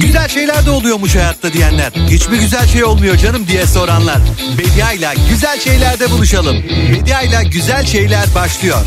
Güzel şeyler de oluyormuş hayatta diyenler. Hiç mi güzel şey olmuyor canım diye soranlar. Bedia ile güzel şeylerde buluşalım. Bedia ile güzel şeyler başlıyor.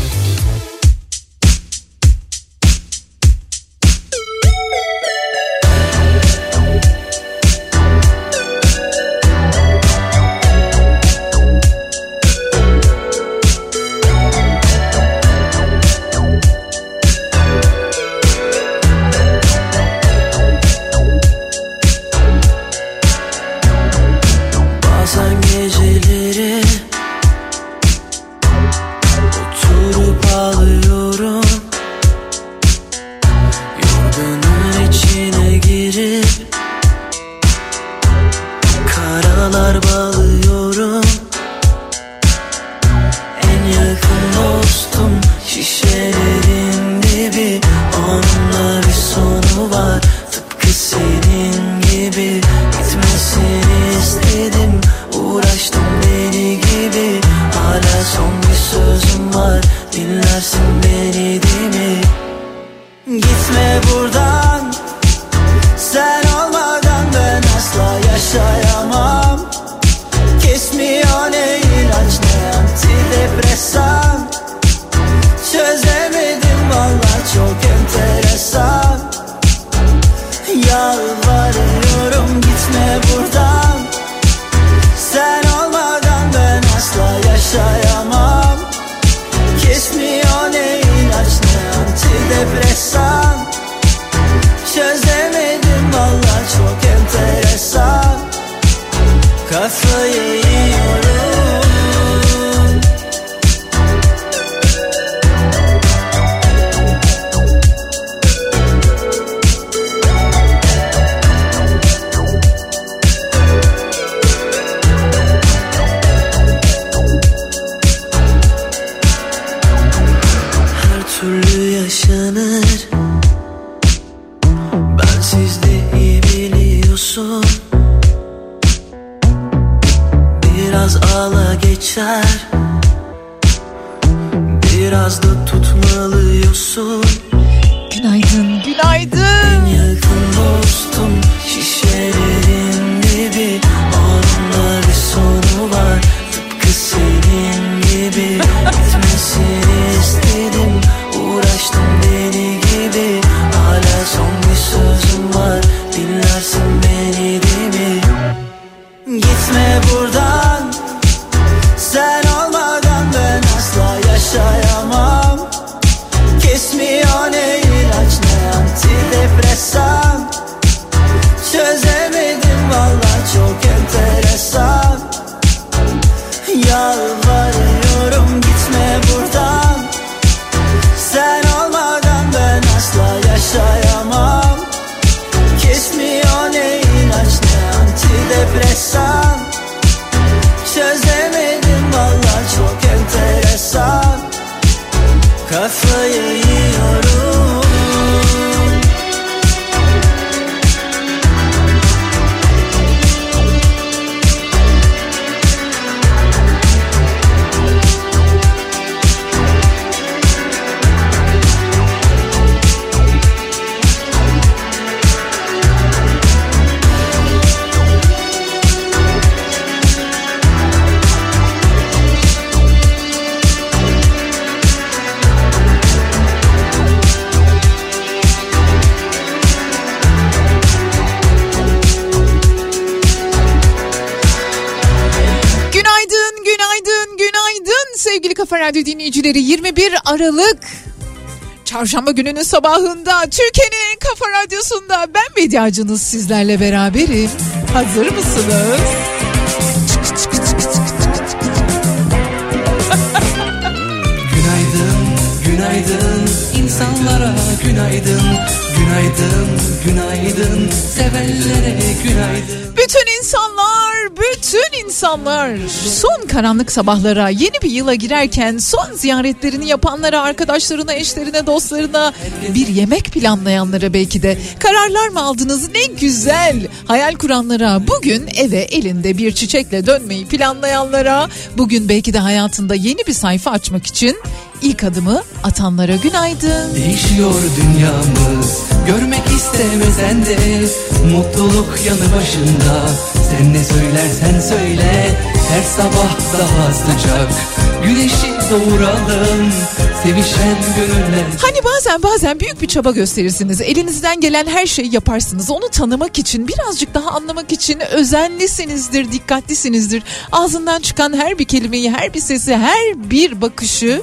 Radyo dinleyicileri. 21 Aralık Çarşamba gününün sabahında Türkiye'nin en Kafa Radyosu'nda ben medyacınız sizlerle beraberim. Hazır mısınız? Günaydın, günaydın insanlara günaydın Günaydın, günaydın sevenlere günaydın Bütün insanlar, bütün insanlar. Son karanlık sabahlara yeni bir yıla girerken son ziyaretlerini yapanlara, arkadaşlarına, eşlerine, dostlarına bir yemek planlayanlara belki de. Kararlar mı aldınız? Ne güzel. Hayal kuranlara bugün eve elinde bir çiçekle dönmeyi planlayanlara bugün belki de hayatında yeni bir sayfa açmak için ilk adımı atanlara günaydın. Değişiyor dünyamız. Görmek istemesen de Mutluluk yanı başında Sen ne söylersen söyle Her sabah daha sıcak Güneşi doğuralım Sevişen gönüller Hani bazen bazen büyük bir çaba gösterirsiniz. Elinizden gelen her şeyi yaparsınız. Onu tanımak için, birazcık daha anlamak için özenlisinizdir, dikkatlisinizdir. Ağzından çıkan her bir kelimeyi, her bir sesi, her bir bakışı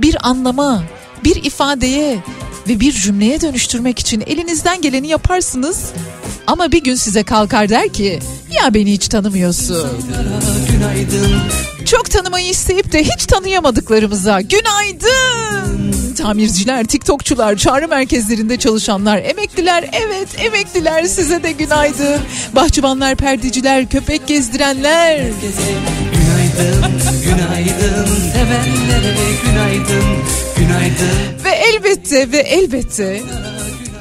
bir anlama, bir ifadeye ve bir cümleye dönüştürmek için elinizden geleni yaparsınız. Ama bir gün size kalkar der ki ya beni hiç tanımıyorsun. Çok tanımayı isteyip de hiç tanıyamadıklarımıza günaydın. Tamirciler, tiktokçular, çağrı merkezlerinde çalışanlar, emekliler, evet emekliler size de günaydın. Bahçıvanlar, perdeciler, köpek gezdirenler. Herkese günaydın Günaydın Sevenlere günaydın Günaydın. Ve elbette ve elbette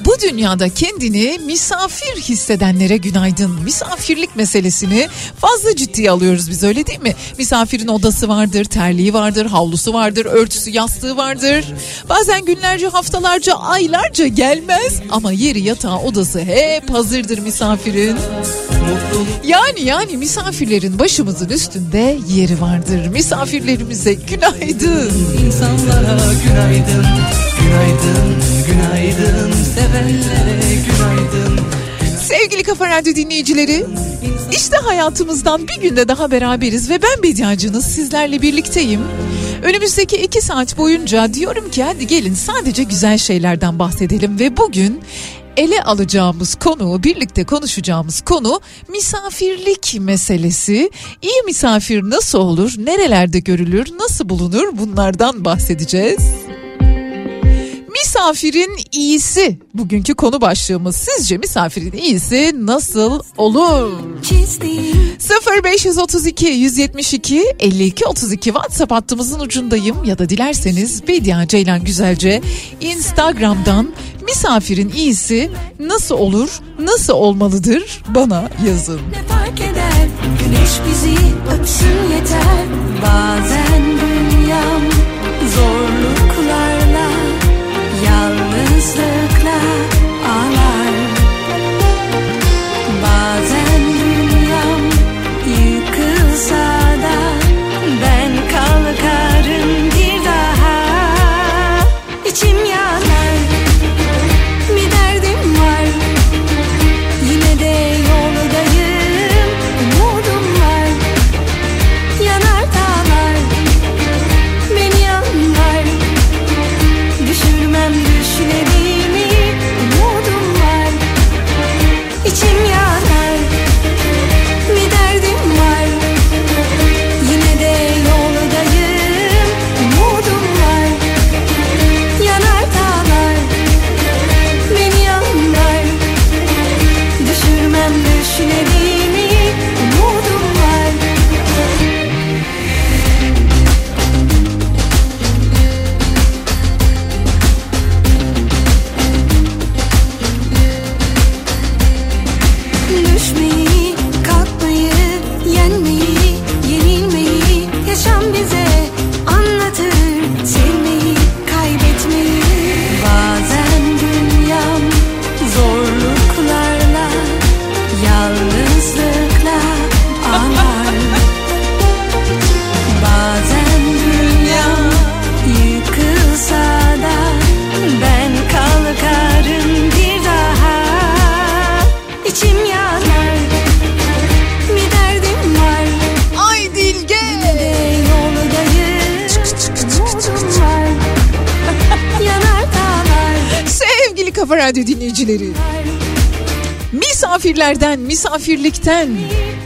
bu dünyada kendini misafir hissedenlere günaydın. Misafirlik meselesini fazla ciddiye alıyoruz biz öyle değil mi? Misafirin odası vardır, terliği vardır, havlusu vardır, örtüsü, yastığı vardır. Bazen günlerce, haftalarca, aylarca gelmez ama yeri yatağı odası hep hazırdır misafirin. Yani yani misafirlerin başımızın üstünde yeri vardır. Misafirlerimize günaydın. insanlara günaydın Günaydın Günaydın Sevenlere günaydın Sevgili Kafa Radyo dinleyicileri, işte hayatımızdan bir günde daha beraberiz ve ben Bediacınız sizlerle birlikteyim. Önümüzdeki iki saat boyunca diyorum ki hadi gelin sadece güzel şeylerden bahsedelim ve bugün ele alacağımız konu, birlikte konuşacağımız konu misafirlik meselesi. İyi misafir nasıl olur, nerelerde görülür, nasıl bulunur bunlardan bahsedeceğiz. Misafirin iyisi bugünkü konu başlığımız. Sizce misafirin iyisi nasıl olur? 0532 172 52 32 WhatsApp hattımızın ucundayım ya da dilerseniz Bedia Ceylan Güzelce Instagram'dan misafirin iyisi nasıl olur, nasıl olmalıdır bana yazın. Ne fark eder Güneş bizi öpsün yeter Bazen dünyam zorluklarla The klar.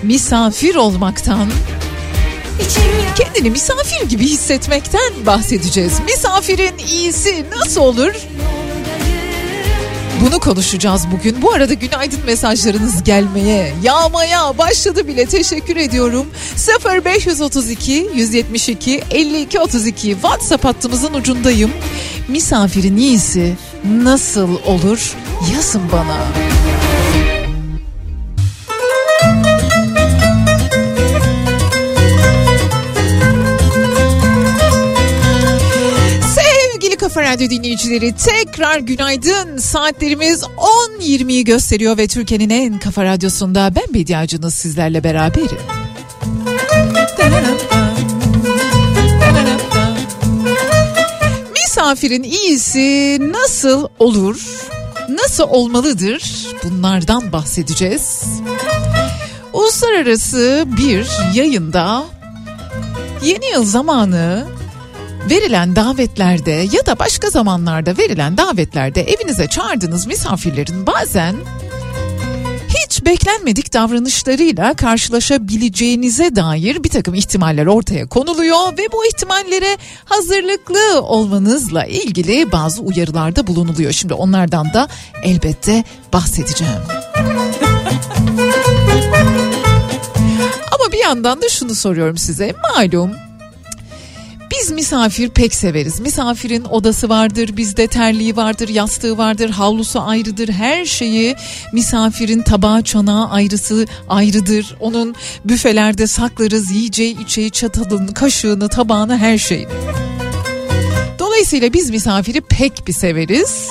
Misafir olmaktan, kendini misafir gibi hissetmekten bahsedeceğiz. Misafirin iyisi nasıl olur? Bunu konuşacağız bugün. Bu arada günaydın mesajlarınız gelmeye, yağmaya başladı bile. Teşekkür ediyorum. 0532 172 52 32 WhatsApp hattımızın ucundayım. Misafirin iyisi nasıl olur? Yazın bana. Kafa Radyo dinleyicileri tekrar günaydın. Saatlerimiz 10.20'yi gösteriyor ve Türkiye'nin en kafa radyosunda ben Bediacınız sizlerle beraberim. Misafirin iyisi nasıl olur? Nasıl olmalıdır? Bunlardan bahsedeceğiz. Uluslararası bir yayında yeni yıl zamanı verilen davetlerde ya da başka zamanlarda verilen davetlerde evinize çağırdığınız misafirlerin bazen hiç beklenmedik davranışlarıyla karşılaşabileceğinize dair bir takım ihtimaller ortaya konuluyor ve bu ihtimallere hazırlıklı olmanızla ilgili bazı uyarılarda bulunuluyor. Şimdi onlardan da elbette bahsedeceğim. Ama bir yandan da şunu soruyorum size. Malum biz misafir pek severiz. Misafirin odası vardır, bizde terliği vardır, yastığı vardır, havlusu ayrıdır. Her şeyi misafirin tabağı çanağı ayrısı ayrıdır. Onun büfelerde saklarız yiyeceği içeceği çatalını, kaşığını, tabağını her şeyini. Dolayısıyla biz misafiri pek bir severiz.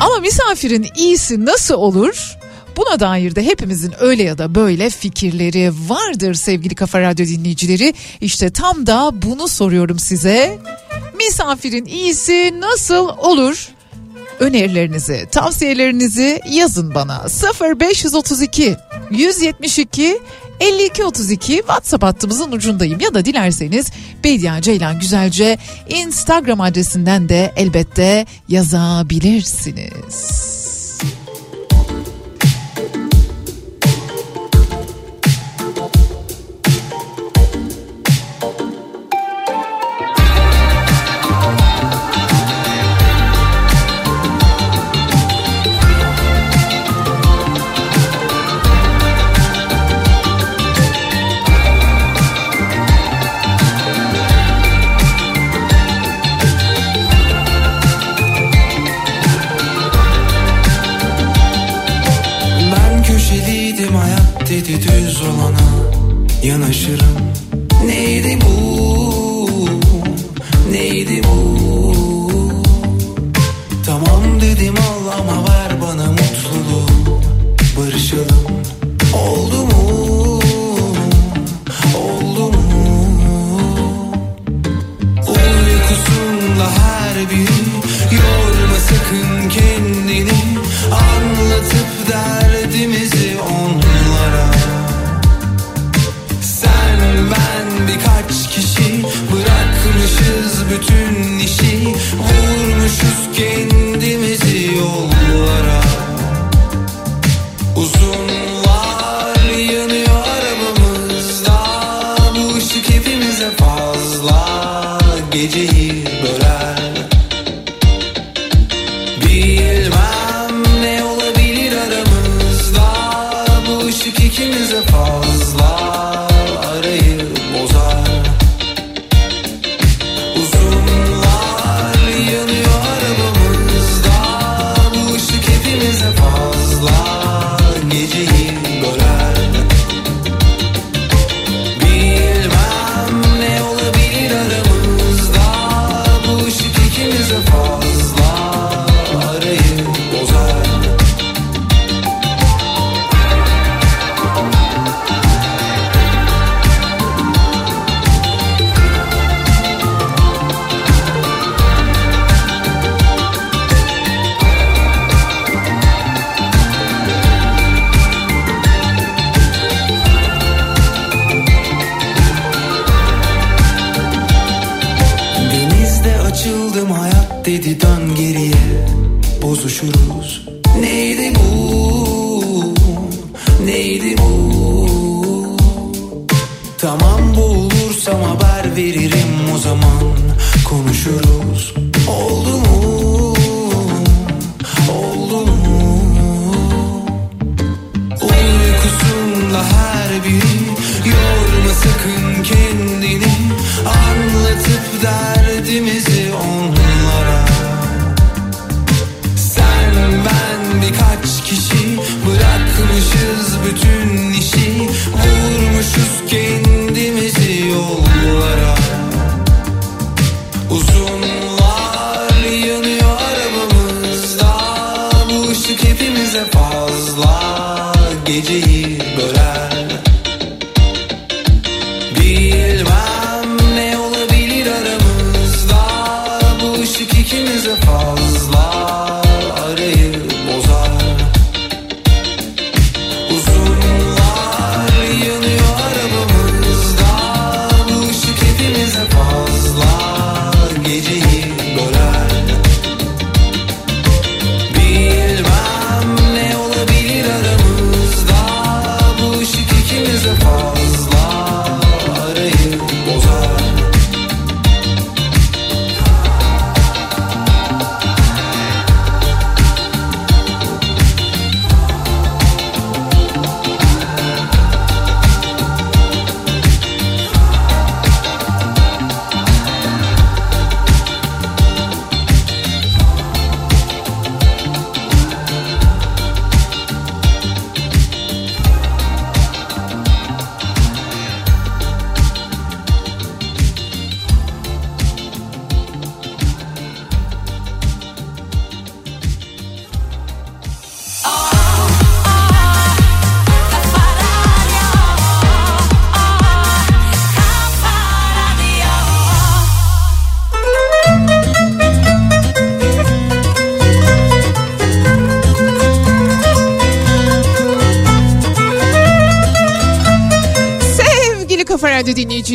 Ama misafirin iyisi nasıl olur? Buna dair de hepimizin öyle ya da böyle fikirleri vardır sevgili Kafa Radyo dinleyicileri. İşte tam da bunu soruyorum size. Misafirin iyisi nasıl olur? Önerilerinizi, tavsiyelerinizi yazın bana. 0532 172 5232 WhatsApp hattımızın ucundayım ya da dilerseniz Bediye Ceylan Güzelce Instagram adresinden de elbette yazabilirsiniz.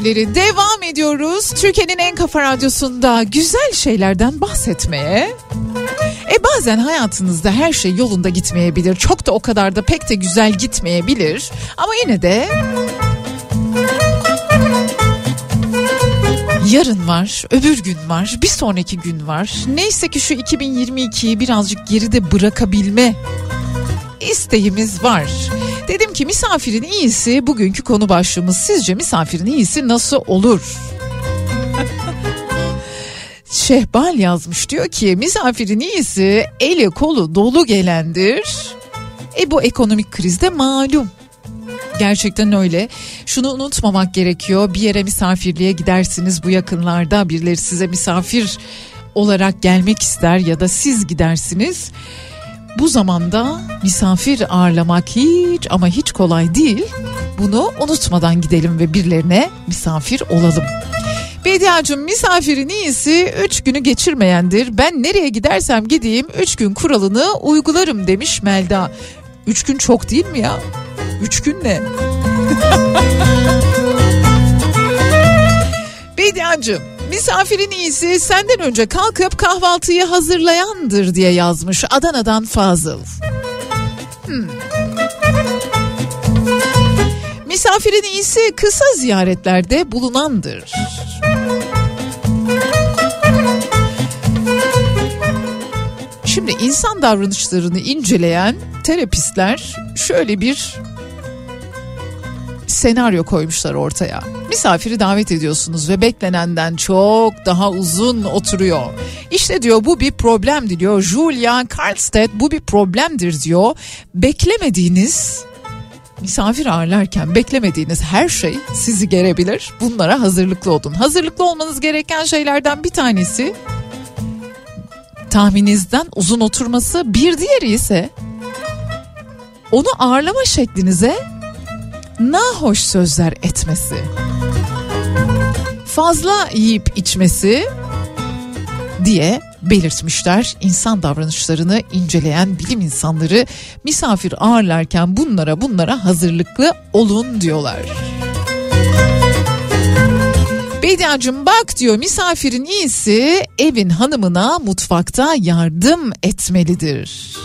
Dinleyicileri devam ediyoruz. Türkiye'nin en kafa radyosunda güzel şeylerden bahsetmeye. E bazen hayatınızda her şey yolunda gitmeyebilir. Çok da o kadar da pek de güzel gitmeyebilir. Ama yine de Yarın var, öbür gün var, bir sonraki gün var. Neyse ki şu 2022'yi birazcık geride bırakabilme isteğimiz var. Dedim ki misafirin iyisi bugünkü konu başlığımız. Sizce misafirin iyisi nasıl olur? Şehbal yazmış diyor ki misafirin iyisi eli kolu dolu gelendir. E bu ekonomik krizde malum. Gerçekten öyle. Şunu unutmamak gerekiyor. Bir yere misafirliğe gidersiniz bu yakınlarda. Birileri size misafir olarak gelmek ister ya da siz gidersiniz. Bu zamanda misafir ağırlamak hiç ama hiç kolay değil. Bunu unutmadan gidelim ve birilerine misafir olalım. Bediacım misafirin iyisi 3 günü geçirmeyendir. Ben nereye gidersem gideyim 3 gün kuralını uygularım demiş Melda. 3 gün çok değil mi ya? 3 gün ne? Bediacım misafirin iyisi senden önce kalkıp kahvaltıyı hazırlayandır diye yazmış Adana'dan Fazıl. Hmm. Misafirin iyisi kısa ziyaretlerde bulunandır. Şimdi insan davranışlarını inceleyen terapistler şöyle bir senaryo koymuşlar ortaya. Misafiri davet ediyorsunuz ve beklenenden çok daha uzun oturuyor. İşte diyor bu bir problemdi diyor. Julia Karlstedt bu bir problemdir diyor. Beklemediğiniz misafir ağırlarken beklemediğiniz her şey sizi gerebilir. Bunlara hazırlıklı olun. Hazırlıklı olmanız gereken şeylerden bir tanesi tahmininizden uzun oturması. Bir diğeri ise onu ağırlama şeklinize nahoş sözler etmesi. Fazla yiyip içmesi diye belirtmişler. İnsan davranışlarını inceleyen bilim insanları misafir ağırlarken bunlara bunlara hazırlıklı olun diyorlar. Bediacım bak diyor misafirin iyisi evin hanımına mutfakta yardım etmelidir.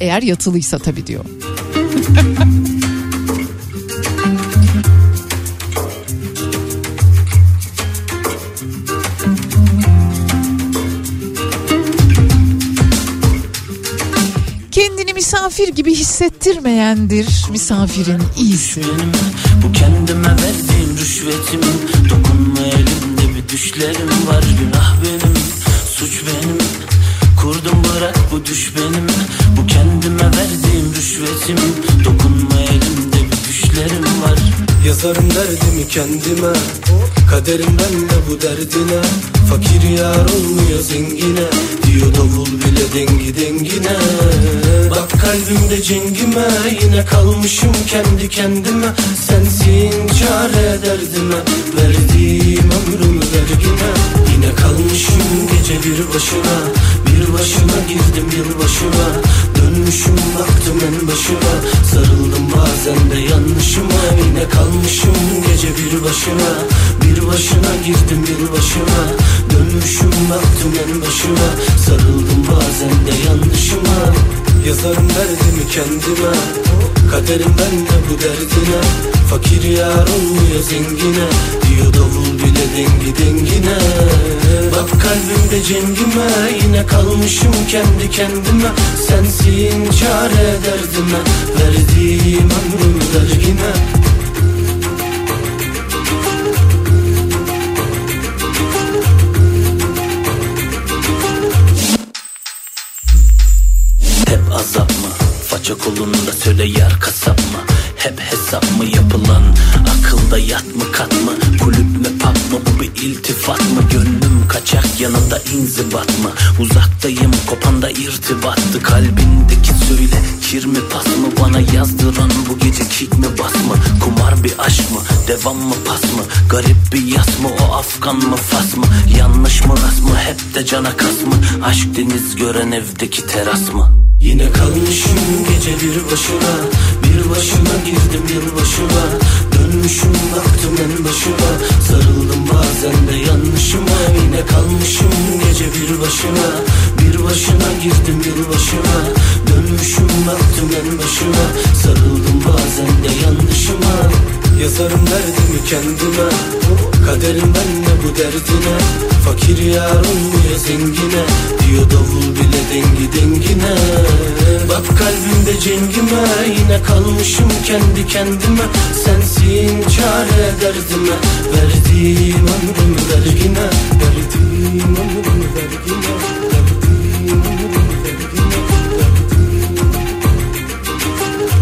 Eğer yatılıysa tabii diyor. Kendini misafir gibi hissettirmeyendir misafirin iyisi. benim Bu kendime verdiğim rüşvetim Dokunma elimde bir düşlerim var Günah benim, suç benim. Kurdum bırak bu düş benim Bu kendime verdiğim rüşvetim Dokunma elimde bir düşlerim var. Yazarım derdimi kendime Kaderimden de bu derdine Fakir yar olmuyor zengine Diyor davul bile dengi dengine. Bak kalbimde cengime Yine kalmışım kendi kendime. Sensin çare derdime Verdiğim ömrümü vergine. Yine kalmışım gece bir başına Bir başına girdim yılbaşına. Dönmüşüm baktım en başına Sarıldım bazen de yanlışıma. Yine kalmışım gece bir başına Bir başına girdim yılbaşına Dönmüşüm baktım en başına Sarıldım bazen de yanlışıma. Yazarım derdimi kendime. Kaderimden de bu derdine. Fakir yar olmuyor zengine. Diyor davul bile dengi dengine. Bak kalbimde cengime. Yine kalmışım kendi kendime. Sensin çare derdime. Verdiğim ömrümü vergine Faça kolunda söyle yar kasap mı? Hep hesap mı yapılan? Akılda yat mı kat mı? Kulüp mü pub mı? Bu bir iltifat mı? Gönlüm kaçak yanında inzibat mı? Uzaktayım kopanda irtibattı Kalbindeki söyle kir mi pas mı? Bana yazdıran bu gece kick mi bas mı? Kumar bir aşk mı? Devam mı pas mı? Garip bir yas mı? O Afgan mı fas mı? Yanlış mı rast mı? Hep de cana kas mı? Aşk deniz gören evdeki teras mı? Yine kalmışım gece bir başına Bir başına girdim yılbaşına Dönmüşüm baktım en başıma. Sarıldım bazen de yanlışıma. Yine kalmışım gece bir başına Bir başına girdim yılbaşına Dönmüşüm baktım en başıma. Sarıldım bazen de yanlışıma Yazarım derdimi kendime. Kaderimden de bu derdine. Fakir yar olmuyor zengine? Diyor davul bile dengi dengine. Bak kalbimde cengime. Yine kalmışım kendi kendime. Sensin çare derdime. Verdiğim ömrümü vergine. Verdiğim ömrümü vergine.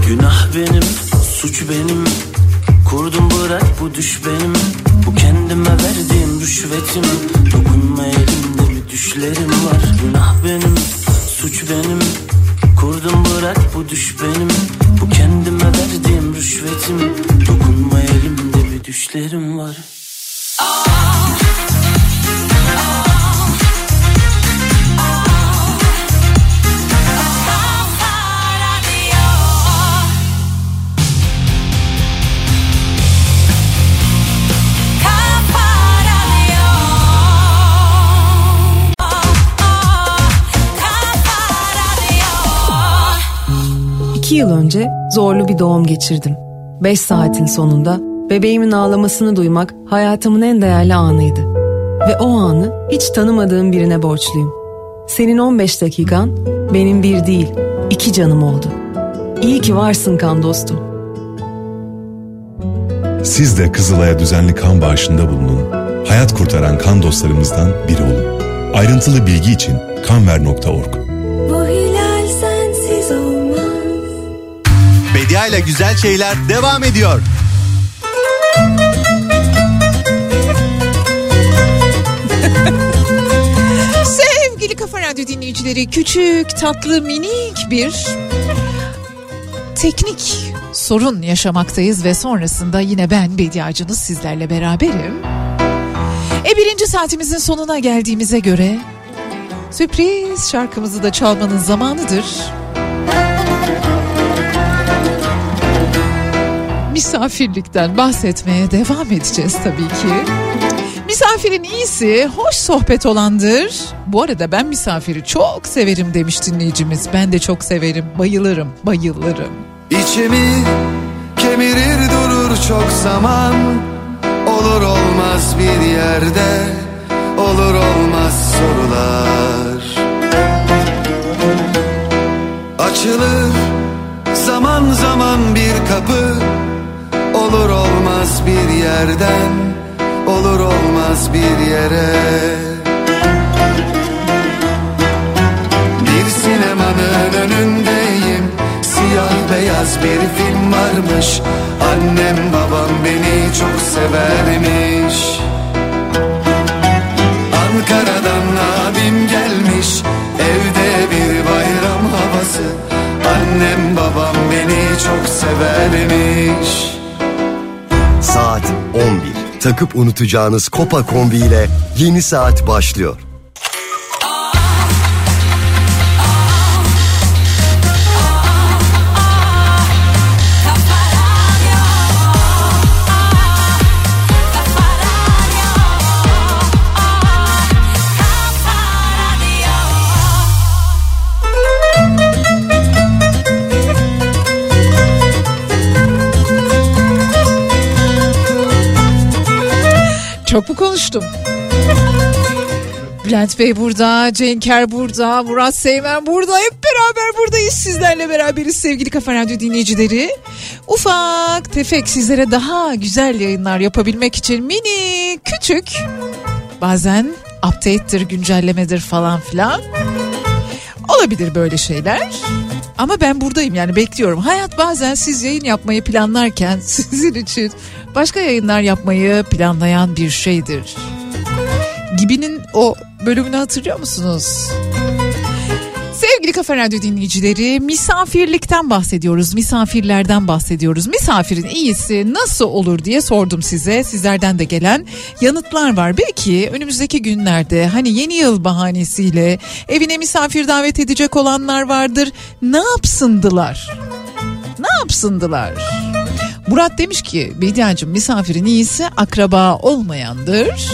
Günah benim, suç benim Kurdum bırak bu düş benim. Bu kendime verdiğim rüşvetim. Dokunma elimde bir düşlerim var. Günah benim, suç benim. Kurdum bırak bu düş benim. Bu kendime verdiğim rüşvetim. Dokunma elimde bir düşlerim var İki yıl önce zorlu bir doğum geçirdim. Beş saatin sonunda bebeğimin ağlamasını duymak hayatımın en değerli anıydı. Ve o anı hiç tanımadığım birine borçluyum. Senin 15 dakikan benim bir değil iki canım oldu. İyi ki varsın kan dostum. Siz de Kızılay'a düzenli kan bağışında bulunun. Hayat kurtaran kan dostlarımızdan biri olun. Ayrıntılı bilgi için kanver.org İle güzel şeyler devam ediyor. Sevgili Kafa Radyo dinleyicileri küçük tatlı minik bir teknik sorun yaşamaktayız ve sonrasında yine ben Bediacınız sizlerle beraberim. E birinci saatimizin sonuna geldiğimize göre sürpriz şarkımızı da çalmanın zamanıdır. Misafirlikten bahsetmeye devam edeceğiz tabii ki. Misafirin iyisi hoş sohbet olandır. Bu arada ben misafiri çok severim demiş dinleyicimiz. Ben de çok severim, bayılırım, bayılırım. İçimi kemirir durur çok zaman Olur olmaz bir yerde Olur olmaz sorular Açılır zaman zaman bir kapı Olur olmaz bir yerden Olur olmaz bir yere. Bir sinemanın önündeyim Siyah beyaz bir film varmış. Annem babam beni çok severmiş. Ankara'dan abim gelmiş Evde bir bayram havası. Annem babam beni çok severmiş Saat 11. Takıp unutacağınız Kopa kombi ile yeni saat başlıyor. Konuştum? Bülent Bey burada, Cenker burada, Murat Seymen burada. Hep beraber buradayız. Sizlerle beraberiz sevgili Kafa Radyo dinleyicileri. Ufak tefek sizlere daha güzel yayınlar yapabilmek için mini, küçük, bazen update'tir, güncellemedir falan filan. Olabilir böyle şeyler. Ama ben buradayım yani bekliyorum. Hayat bazen siz yayın yapmayı planlarken sizin için başka yayınlar yapmayı planlayan bir şeydir. Gibi'nin o bölümünü hatırlıyor musunuz? Sevgili Kafa Radyo dinleyicileri misafirlikten bahsediyoruz. Misafirlerden bahsediyoruz. Misafirin iyisi nasıl olur diye sordum size. Sizlerden de gelen yanıtlar var. Belki önümüzdeki günlerde hani yeni yıl bahanesiyle evine misafir davet edecek olanlar vardır. Ne yapsındılar? Ne yapsındılar? Murat demiş ki Bediacığım misafirin iyisi akraba olmayandır.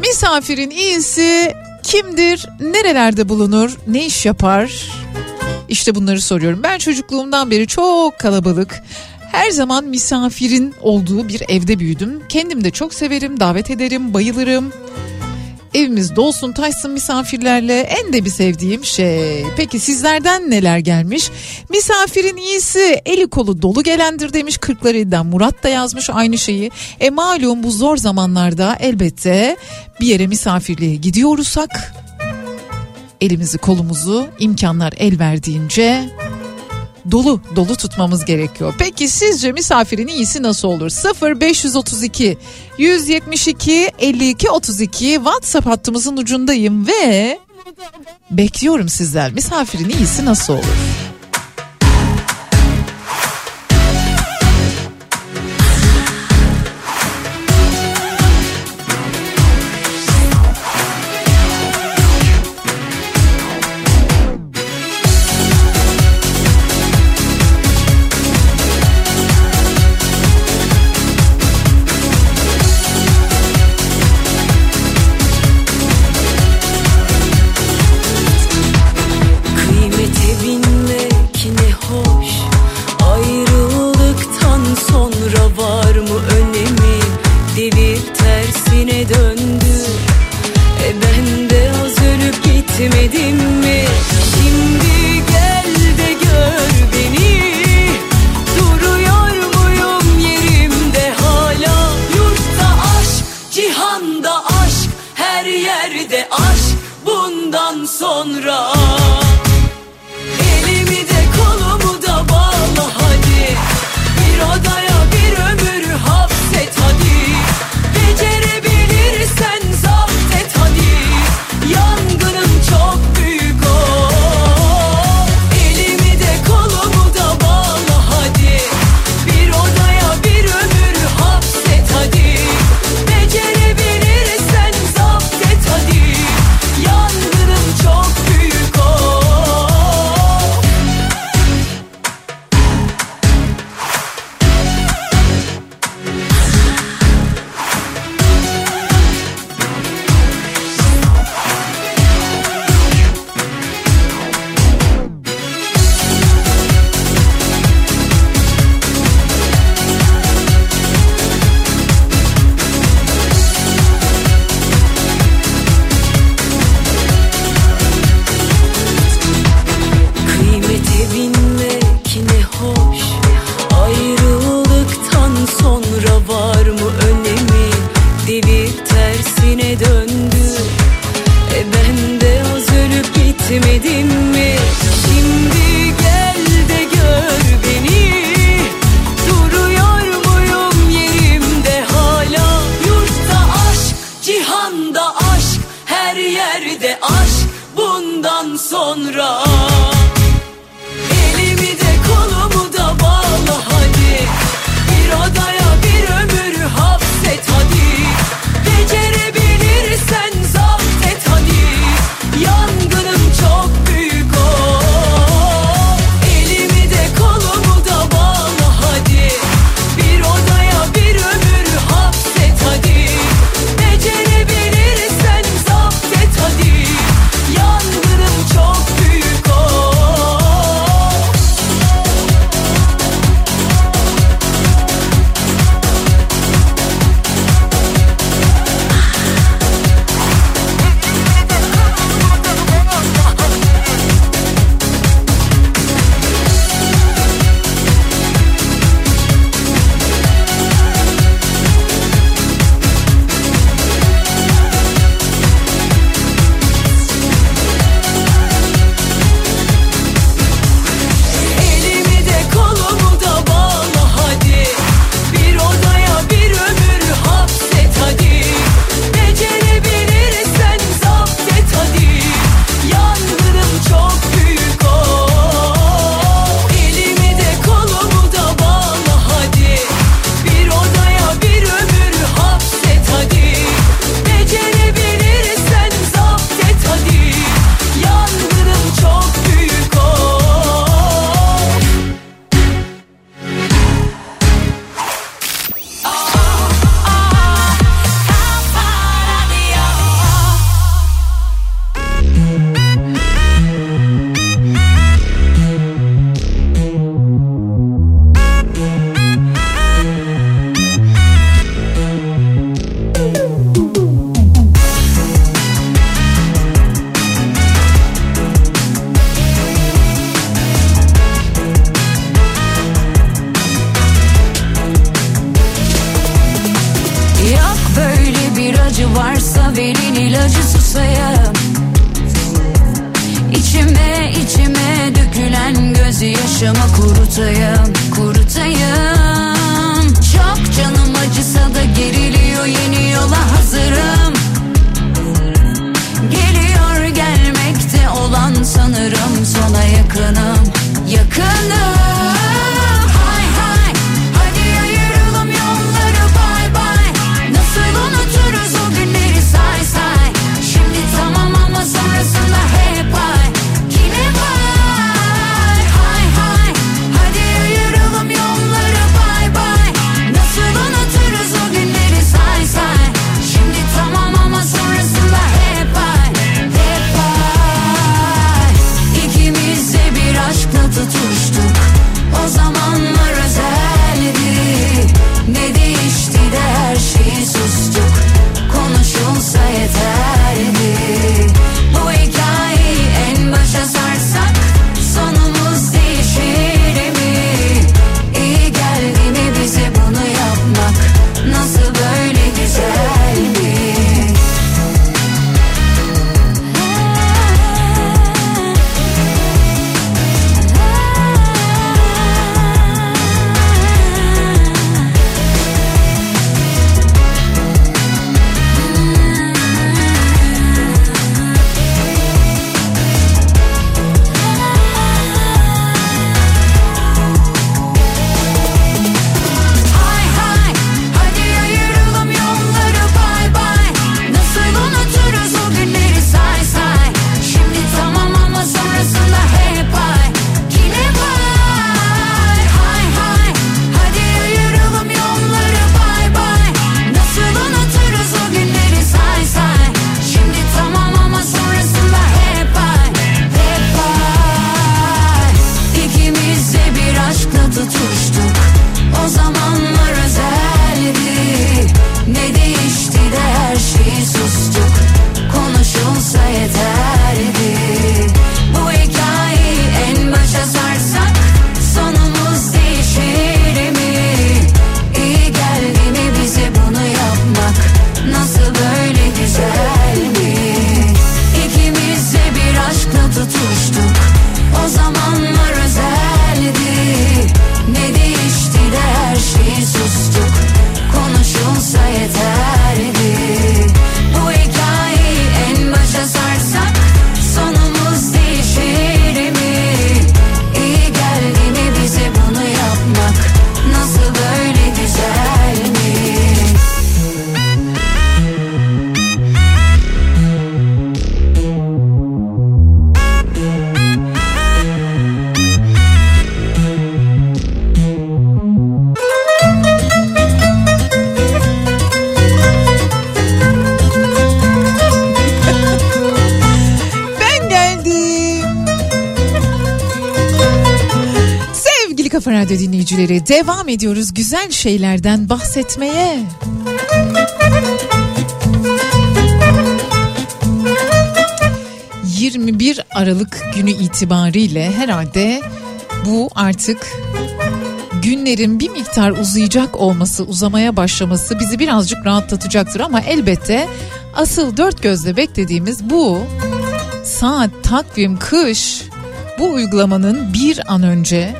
Misafirin iyisi kimdir? Nerelerde bulunur? Ne iş yapar? İşte bunları soruyorum. Ben çocukluğumdan beri çok kalabalık, her zaman misafirin olduğu bir evde büyüdüm. Kendim de çok severim, davet ederim, bayılırım. Evimiz dolsun taşsın misafirlerle en de bir sevdiğim şey. Peki sizlerden neler gelmiş? Misafirin iyisi eli kolu dolu gelendir demiş Kırklareli'den Murat da yazmış aynı şeyi. E malum bu zor zamanlarda elbette bir yere misafirliğe gidiyorsak elimizi kolumuzu imkanlar el verdiğince dolu dolu tutmamız gerekiyor. Peki sizce misafirin iyisi nasıl olur? 0 532 172 52 32 WhatsApp hattımızın ucundayım ve bekliyorum sizler. Misafirin iyisi nasıl olur? Radyo dinleyicileri devam ediyoruz güzel şeylerden bahsetmeye. ...21 Aralık günü itibariyle herhalde bu artık günlerin bir miktar uzayacak olması, uzamaya başlaması bizi birazcık rahatlatacaktır ama elbette asıl dört gözle beklediğimiz bu saat takvim kış bu uygulamanın bir an önce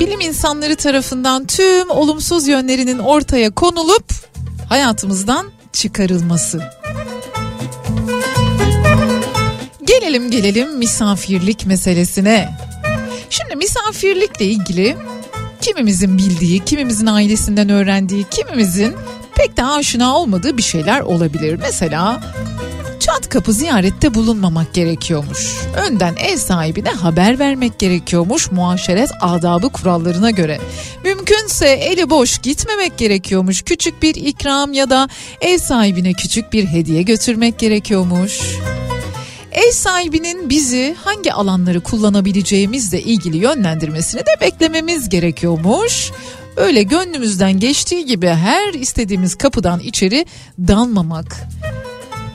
bilim insanları tarafından tüm olumsuz yönlerinin ortaya konulup hayatımızdan çıkarılması. Gelelim gelelim misafirlik meselesine. Şimdi misafirlikle ilgili kimimizin bildiği, kimimizin ailesinden öğrendiği, kimimizin pek de aşina olmadığı bir şeyler olabilir. Mesela çat kapı ziyarette bulunmamak gerekiyormuş. Önden ev sahibine haber vermek gerekiyormuş muaşeret adabı kurallarına göre. Mümkünse eli boş gitmemek gerekiyormuş. Küçük bir ikram ya da ev sahibine küçük bir hediye götürmek gerekiyormuş. Ev sahibinin bizi hangi alanları kullanabileceğimizle ilgili yönlendirmesini de beklememiz gerekiyormuş. Öyle gönlümüzden geçtiği gibi her istediğimiz kapıdan içeri dalmamak,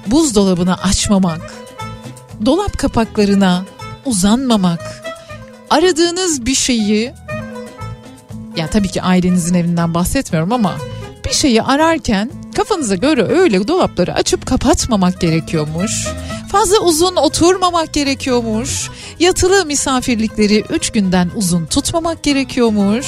buzdolabını açmamak, dolap kapaklarına uzanmamak, aradığınız bir şeyi ya tabii ki ailenizin evinden bahsetmiyorum ama bir şeyi ararken kafanıza göre öyle dolapları açıp kapatmamak gerekiyormuş. Fazla uzun oturmamak gerekiyormuş. Yatılı misafirlikleri 3 günden uzun tutmamak gerekiyormuş.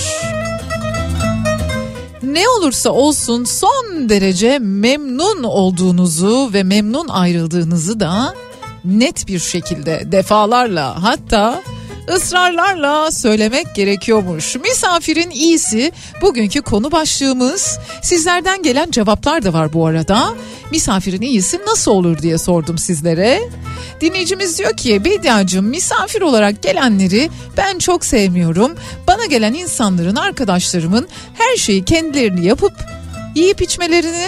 Ne olursa olsun son derece memnun olduğunuzu ve memnun ayrıldığınızı da net bir şekilde defalarla hatta ısrarlarla söylemek gerekiyormuş. Misafirin iyisi bugünkü konu başlığımız. Sizlerden gelen cevaplar da var bu arada. Misafirin iyisi nasıl olur diye sordum sizlere. Dinleyicimiz diyor ki Bediacığım misafir olarak gelenleri ben çok sevmiyorum. Bana gelen insanların arkadaşlarımın her şeyi kendilerini yapıp yiyip içmelerini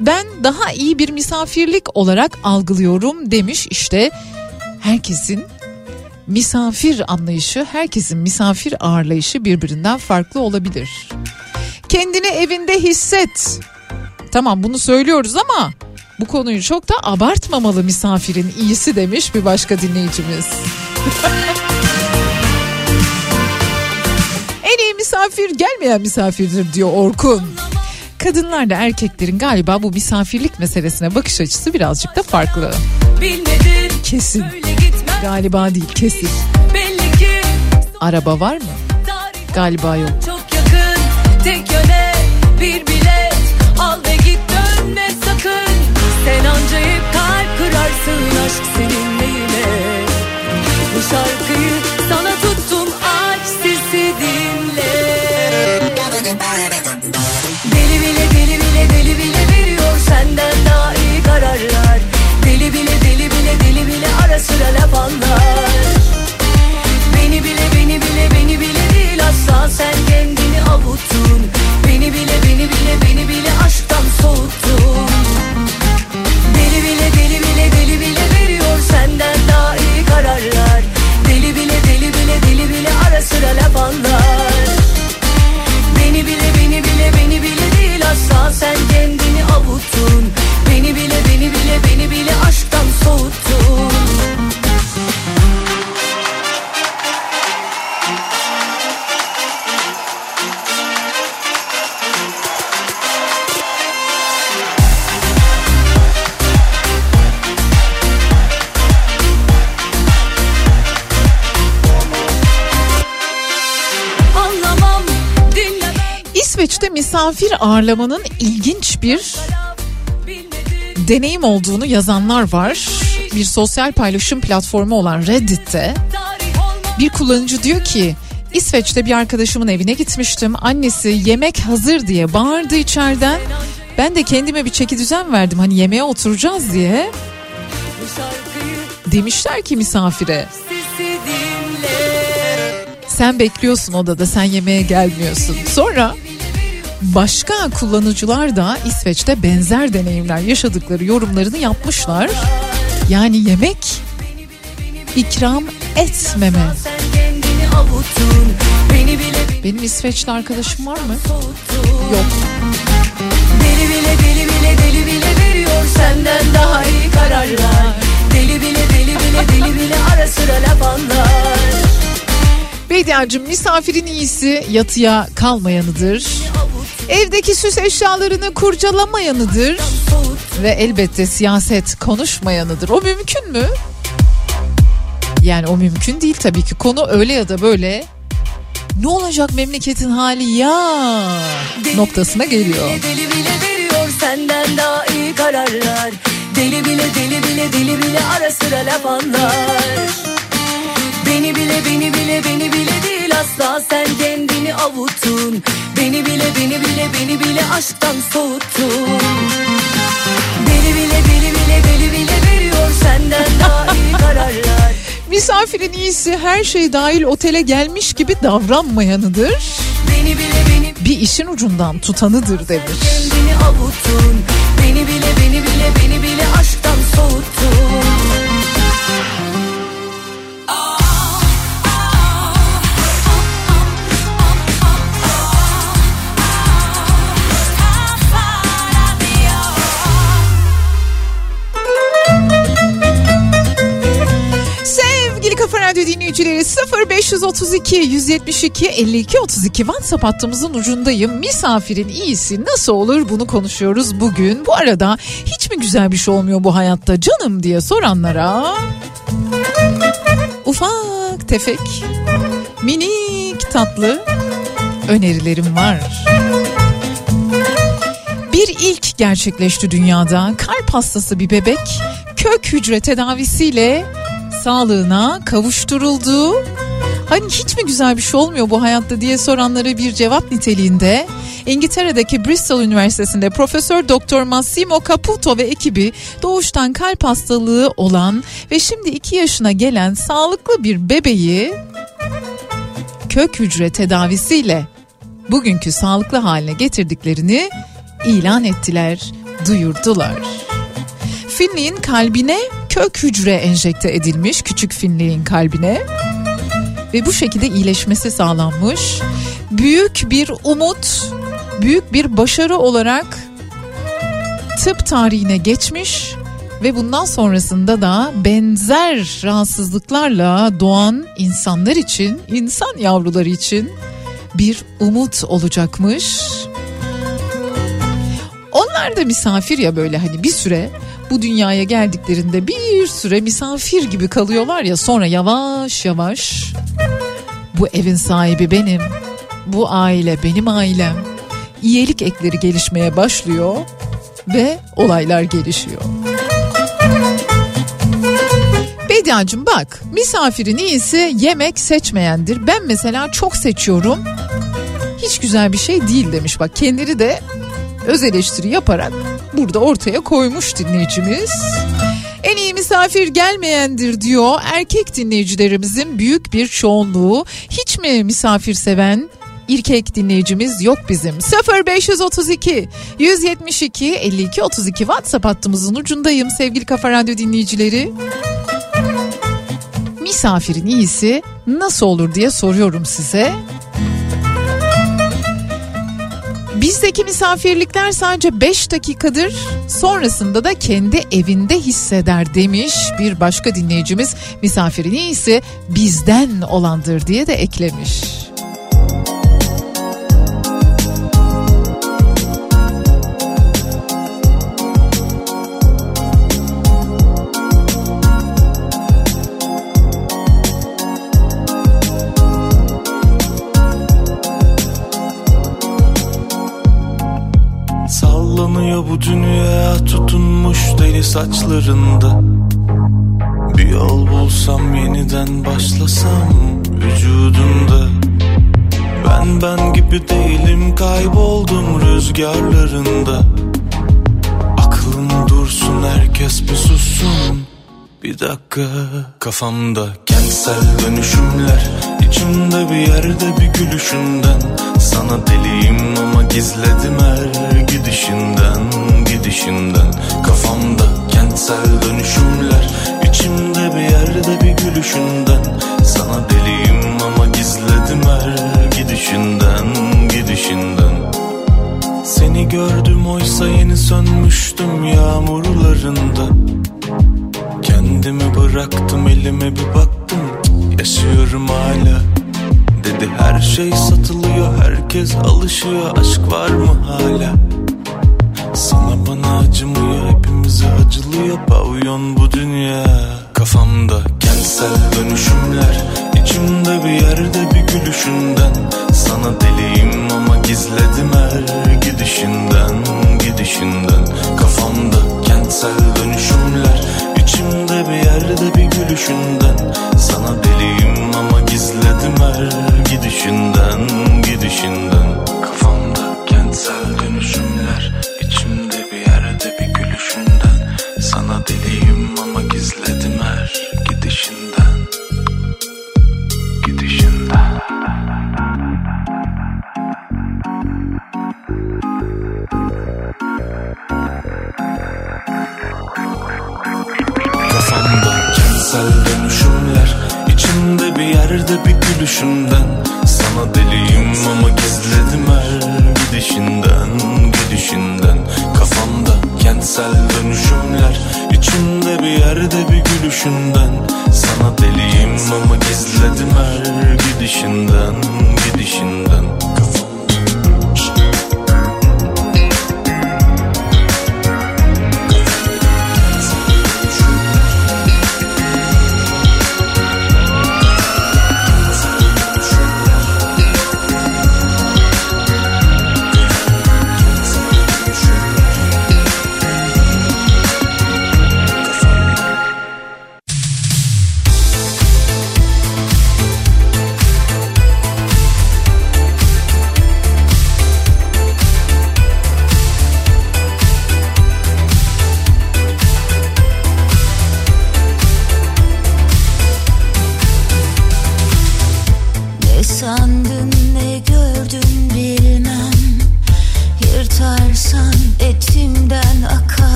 ben daha iyi bir misafirlik olarak algılıyorum demiş işte herkesin misafir anlayışı, herkesin misafir ağırlayışı birbirinden farklı olabilir. Kendini evinde hisset. Tamam bunu söylüyoruz ama bu konuyu çok da abartmamalı misafirin iyisi demiş bir başka dinleyicimiz. en iyi misafir gelmeyen misafirdir diyor Orkun. Kadınlarla erkeklerin galiba bu misafirlik meselesine bakış açısı birazcık da farklı. Kesin. öyle gitmem Galiba değil kesin. belli ki Araba var mı? Galiba yok. çok yakın tek yöne bir bilet al ve git dönme sakın sen anca hep kalp kırarsın aşk seninle yine bu şarkıyı avuttun Beni bile beni bile beni misafir ağırlamanın ilginç bir deneyim olduğunu yazanlar var. Bir sosyal paylaşım platformu olan Reddit'te bir kullanıcı diyor ki İsveç'te bir arkadaşımın evine gitmiştim. Annesi yemek hazır diye bağırdı içeriden. Ben de kendime bir çeki düzen verdim hani yemeğe oturacağız diye. Demişler ki misafire sen bekliyorsun odada sen yemeğe gelmiyorsun. Sonra başka kullanıcılar da İsveç'te benzer deneyimler yaşadıkları yorumlarını yapmışlar. Yani yemek ikram etmeme. Benim İsveçli arkadaşım var mı? Yok. Deli bile deli bile deli bile veriyor senden daha iyi kararlar Deli bile deli bile deli bile ara sıra laf anlar Bediacığım misafirin iyisi yatıya kalmayanıdır. Evdeki süs eşyalarını kurcalamayanıdır. Ve elbette siyaset konuşmayanıdır. O mümkün mü? Yani o mümkün değil tabii ki. Konu öyle ya da böyle ne olacak memleketin hali ya noktasına geliyor. Deli bile veriyor senden daha iyi kararlar Deli bile deli bile deli bile ara sıra laf anlar Beni bile beni bile beni bile değil asla sen kendini avuttun Beni bile beni bile beni bile aşktan soğuttun Deli bile deli bile deli bile veriyor senden daha iyi kararlar Misafirin iyisi her şey dahil otele gelmiş gibi davranmayanıdır. Beni bile beni Bir işin ucundan tutanıdır demiş. kendini avuttun Beni bile beni bile beni bile aşktan soğuttun dinleyicileri 0532 172 52 32 WhatsApp hattımızın ucundayım. Misafirin iyisi nasıl olur bunu konuşuyoruz bugün. Bu arada hiç mi güzel bir şey olmuyor bu hayatta canım diye soranlara ufak tefek minik tatlı önerilerim var. Bir ilk gerçekleşti dünyada. Kalp hastası bir bebek kök hücre tedavisiyle sağlığına kavuşturuldu. Hani hiç mi güzel bir şey olmuyor bu hayatta diye soranlara bir cevap niteliğinde İngiltere'deki Bristol Üniversitesi'nde Profesör Doktor Massimo Caputo ve ekibi doğuştan kalp hastalığı olan ve şimdi 2 yaşına gelen sağlıklı bir bebeği kök hücre tedavisiyle bugünkü sağlıklı haline getirdiklerini ilan ettiler, duyurdular. Finley'in kalbine kök hücre enjekte edilmiş küçük Finley'in kalbine ve bu şekilde iyileşmesi sağlanmış. Büyük bir umut, büyük bir başarı olarak tıp tarihine geçmiş ve bundan sonrasında da benzer rahatsızlıklarla doğan insanlar için, insan yavruları için bir umut olacakmış. Onlar da misafir ya böyle hani bir süre bu dünyaya geldiklerinde bir süre misafir gibi kalıyorlar ya sonra yavaş yavaş bu evin sahibi benim, bu aile benim ailem. İyilik ekleri gelişmeye başlıyor ve olaylar gelişiyor. Bediacım bak misafirin iyisi yemek seçmeyendir. Ben mesela çok seçiyorum. Hiç güzel bir şey değil demiş bak kendileri de öz eleştiri yaparak burada ortaya koymuş dinleyicimiz. En iyi misafir gelmeyendir diyor. Erkek dinleyicilerimizin büyük bir çoğunluğu. Hiç mi misafir seven erkek dinleyicimiz yok bizim. 0532 172 52 32 WhatsApp hattımızın ucundayım sevgili Kafa Radyo dinleyicileri. Misafirin iyisi nasıl olur diye soruyorum size. Bizdeki misafirlikler sadece 5 dakikadır sonrasında da kendi evinde hisseder demiş bir başka dinleyicimiz misafirin iyisi bizden olandır diye de eklemiş. Bu dünya tutunmuş deli saçlarında. Bir yol bulsam yeniden başlasam vücudunda Ben ben gibi değilim kayboldum rüzgarlarında. Aklım dursun herkes bir sussun. Bir dakika Kafamda kentsel dönüşümler içimde bir yerde bir gülüşünden. Sana deliyim ama gizledim her gidişinden Gidişinden. Kafamda kentsel dönüşümler içimde bir yerde bir gülüşünden. Sana deliyim ama gizledim her gidişinden Gidişinden. Seni gördüm oysa yeni sönmüştüm yağmurlarında. Kendimi bıraktım elime bir baktım Yaşıyorum hala. Dedi her şey satılıyor herkes alışıyor. Aşk var mı hala? Sana bana acımıyor hepimize acılıyor. Pavyon bu dünya. Kafamda kentsel dönüşümler. İçimde bir yerde bir gülüşünden. Sana deliyim ama gizledim her gidişinden Gidişinden. Kafamda kentsel dönüşümler içimde bir yerde bir gülüşünden. Sana deliyim ama gizledim her gidişinden Gidişinden yerde bir gülüşünden. Sana deliyim ama gizledim her gidişinden Gidişinden. Kafamda kentsel dönüşümler İçimde bir yerde bir gülüşünden. Sana deliyim ama gizledim her gidişinden Gidişinden. Ne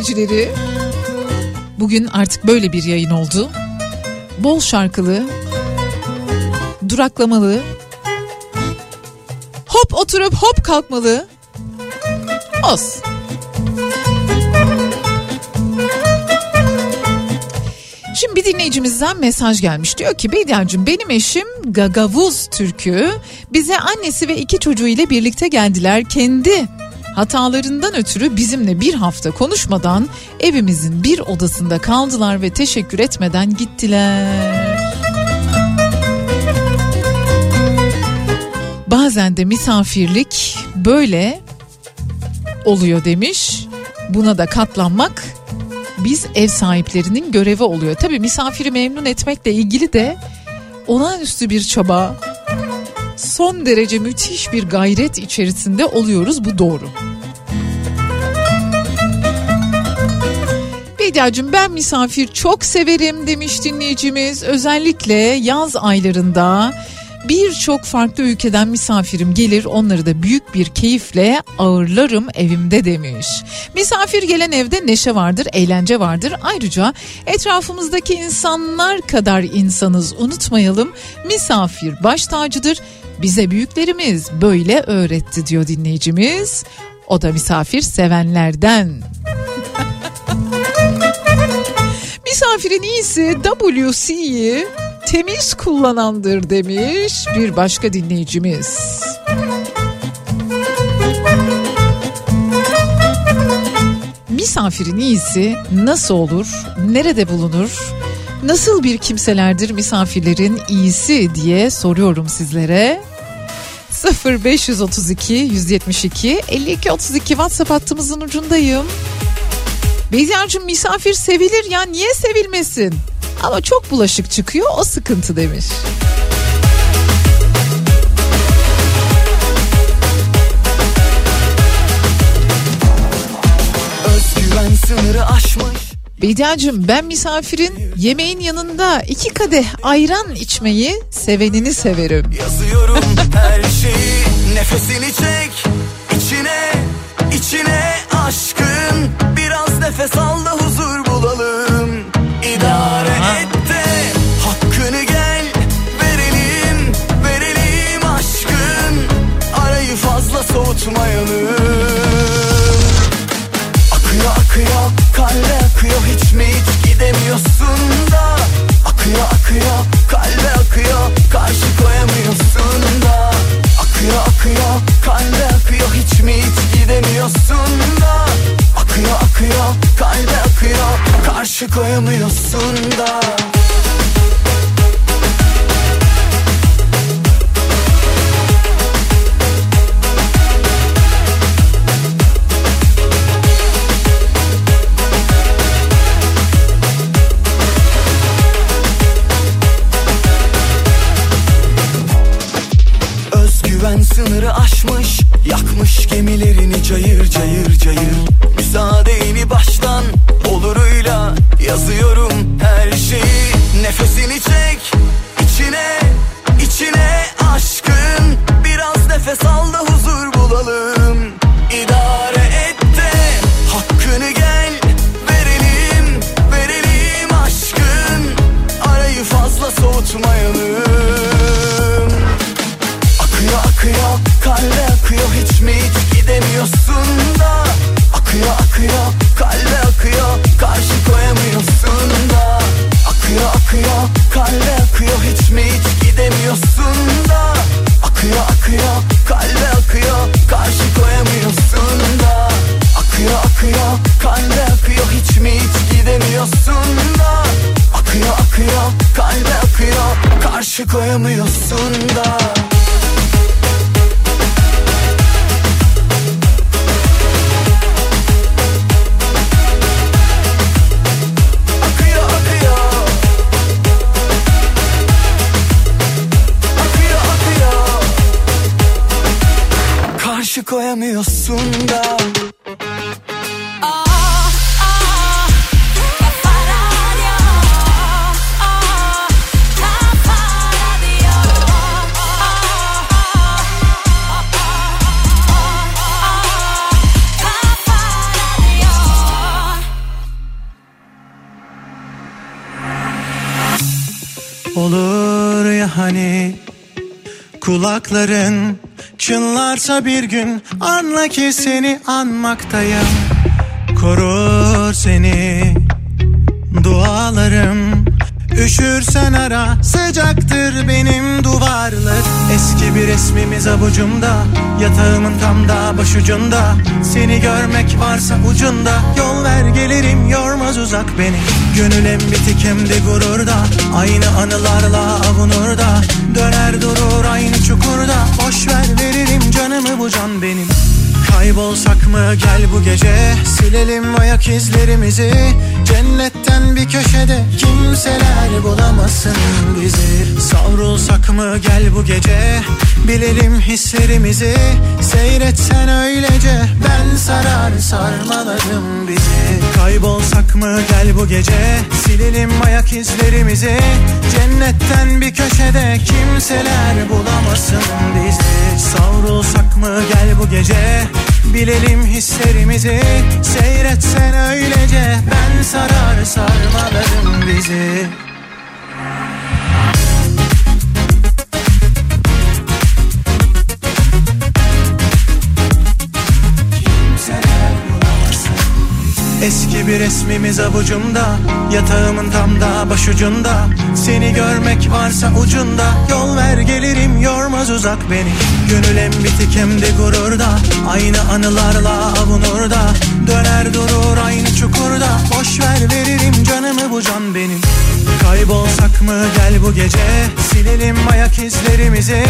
dinleyicileri. Bugün artık böyle bir yayın oldu. Bol şarkılı, duraklamalı, hop oturup hop kalkmalı. Olsun. Şimdi bir dinleyicimizden mesaj gelmiş. Diyor ki Bediacığım benim eşim Gagavuz Türk'ü bize annesi ve iki çocuğuyla birlikte geldiler. Kendi hatalarından ötürü bizimle bir hafta konuşmadan evimizin bir odasında kaldılar ve teşekkür etmeden gittiler. Bazen de misafirlik böyle oluyor demiş. Buna da katlanmak biz ev sahiplerinin görevi oluyor. Tabii misafiri memnun etmekle ilgili de olağanüstü bir çaba, son derece müthiş bir gayret içerisinde oluyoruz bu doğru. Bediacığım ben misafir çok severim demiş dinleyicimiz. Özellikle yaz aylarında birçok farklı ülkeden misafirim gelir onları da büyük bir keyifle ağırlarım evimde demiş. Misafir gelen evde neşe vardır, eğlence vardır. Ayrıca etrafımızdaki insanlar kadar insanız unutmayalım. Misafir baş tacıdır. Bize büyüklerimiz böyle öğretti diyor dinleyicimiz. O da misafir sevenlerden. Misafirin iyisi WC'yi temiz kullanandır demiş bir başka dinleyicimiz. Misafirin iyisi nasıl olur, nerede bulunur, nasıl bir kimselerdir misafirlerin iyisi diye soruyorum sizlere. 0532 172 52 32 WhatsApp hattımızın ucundayım. Bediacığım misafir sevilir ya niye sevilmesin? Ama çok bulaşık çıkıyor o sıkıntı demiş. Özgüven sınırı aşmış Bediacığım ben misafirin yemeğin yanında iki kadeh ayran içmeyi sevenini severim. Yazıyorum her şeyi Nefesini çek içine içine aşkın Biraz nefes al da huzur bulalım gidemiyorsun da Akıyor akıyor kalbe akıyor Karşı koyamıyorsun da. Akıyor akıyor kalbe akıyor Hiç mi hiç gidemiyorsun da. Akıyor akıyor kalbe akıyor Karşı koyamıyorsun da kulakların çınlarsa bir gün anla ki seni anmaktayım. Korur seni dualarım. Üşürsen ara sıcaktır benim duvarlar. Eski bir resmimiz avucumda Yatağımın tam da başucunda. Seni görmek varsa ucunda Yol ver gelirim yormaz uzak beni. Gönül hem bitik hem de gururda Aynı anılarla avunur da bu gece. Silelim ayak izlerimizi. Cennetten bir köşede Kimseler bulamasın bizi. Savrulsak mı gel bu gece? Bilelim hislerimizi. Seyretsen öylece. Ben sarar sarmalarım bizi. Kaybolsak mı gel bu gece? Silelim ayak izlerimizi. Cennetten bir köşede Kimseler bulamasın bizi Savrulsak mı gel bu gece? Bilelim hislerimizi. Seyretsen öylece. Ben sarar sarmalarım bizi Eski bir resmimiz avucumda Yatağımın tam da başucunda. Seni görmek varsa ucunda Yol ver gelirim yormaz uzak beni. Gönül hem bitik hem de gururda Aynı anılarla avunur da Döner durur aynı çukurda. Boş ver veririm canımı bu can benim. Kaybolsak mı gel bu gece. Silelim ayak izlerimizi.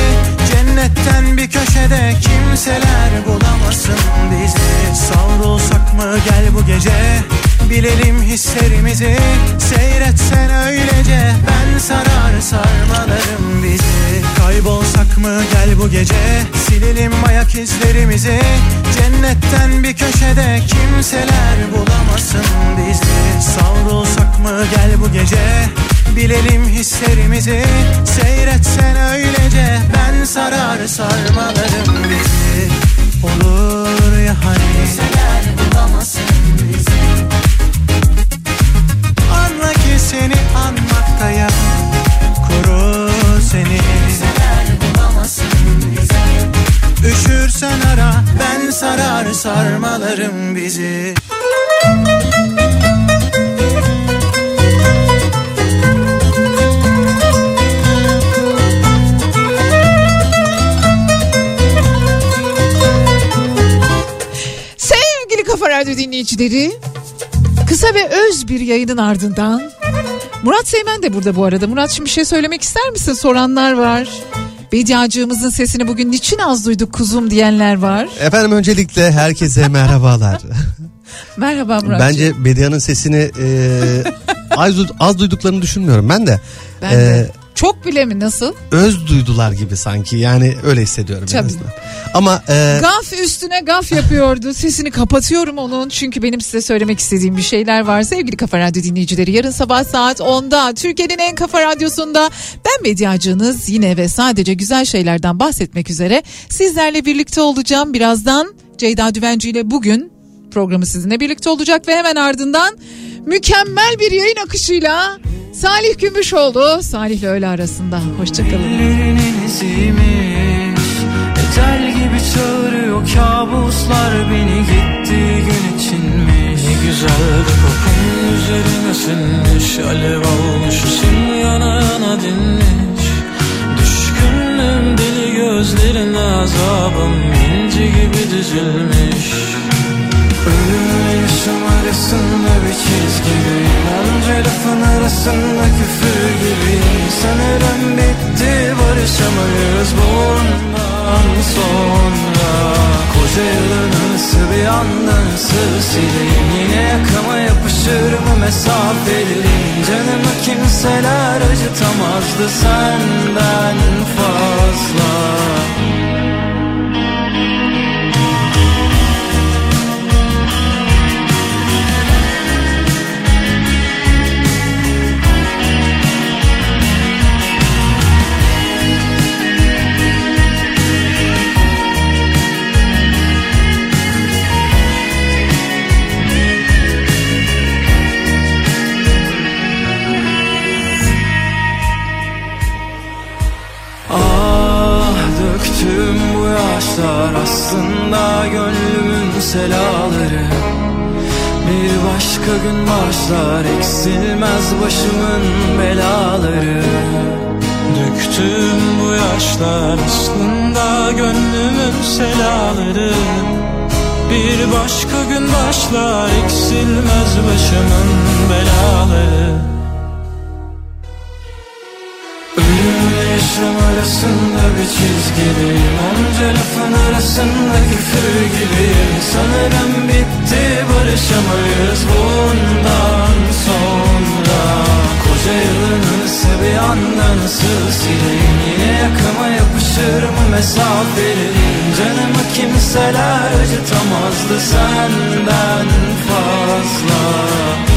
Cennetten bir köşede Kimseler bulamasın bizi. Savrulsak mı gel bu gece Bilelim hislerimizi. Seyretsen öylece Ben sarar sarmalarım bizi. Kaybolsak mı gel bu gece? Silelim ayak izlerimizi. Cennetten bir köşede Kimseler bulamasın bizi. Savrulsak mı gel bu gece? Bilelim hislerimizi. Seyretsen öylece Ben sarar sarmalarım bizi. Olur ya hani? Kimseler bulamasın seni anmaktayım Koru seni. Üşürsen ara ben sarar sarmalarım bizi. Sevgili Kafa Radyo dinleyicileri kısa ve öz bir yayının ardından Murat Seymen de burada bu arada. Murat şimdi bir şey söylemek ister misin? Soranlar var. Bediacığımızın sesini bugün niçin az duyduk kuzum diyenler var. Efendim öncelikle herkese merhabalar. Merhaba Murat. Bence Bedia'nın sesini e, az, az duyduklarını düşünmüyorum ben de. Ben de. Çok bile mi nasıl? Öz duydular gibi sanki yani öyle hissediyorum. en Tabii. azından. Ama e, Gaf üstüne gaf yapıyordu. Sesini kapatıyorum onun. Çünkü benim size söylemek istediğim bir şeyler var. Sevgili Kafa Radyo dinleyicileri yarın sabah saat 10'da Türkiye'nin en kafa radyosunda ben medyacınız yine ve sadece güzel şeylerden bahsetmek üzere sizlerle birlikte olacağım. Birazdan Ceyda Düvenci ile bugün programı sizinle birlikte olacak ve hemen ardından mükemmel bir yayın akışıyla Salih Gümüşoğlu Salih'le öğle arasında. Hoşçakalın. Ecel gibi çağırıyor kabuslar beni. Gitti gün içinmiş. Ne güzel de kokun üzerine sinmiş Alev almışsın yana yana dinmiş. Düşkünüm deli gözlerine azabım. İnci gibi düzülmüş Ölümle yaşam arasında bir çizgi. İnanca lafın arasında küfür gibi. Sanırım bitti barışamayız bundan sonra. Koca yılın anısı bir anda nasıl sileyim? Yine yakama yapışır mı mesafelerim Canımı kimseler acıtamazdı senden fazla selaları Bir başka gün başlar eksilmez başımın belaları. Döktüm bu yaşlar aslında gönlümün selaları. Bir başka gün başlar eksilmez başımın belaları Yaşım arasında bir çizgideyim Onca lafın arasında küfür gibiyim. Sanırım bitti barışamayız bundan sonra. Koca yılını bir anda nasıl sileyim Yine yakama yapışır mı mesafelerin Canımı kimseler acıtamazdı senden fazla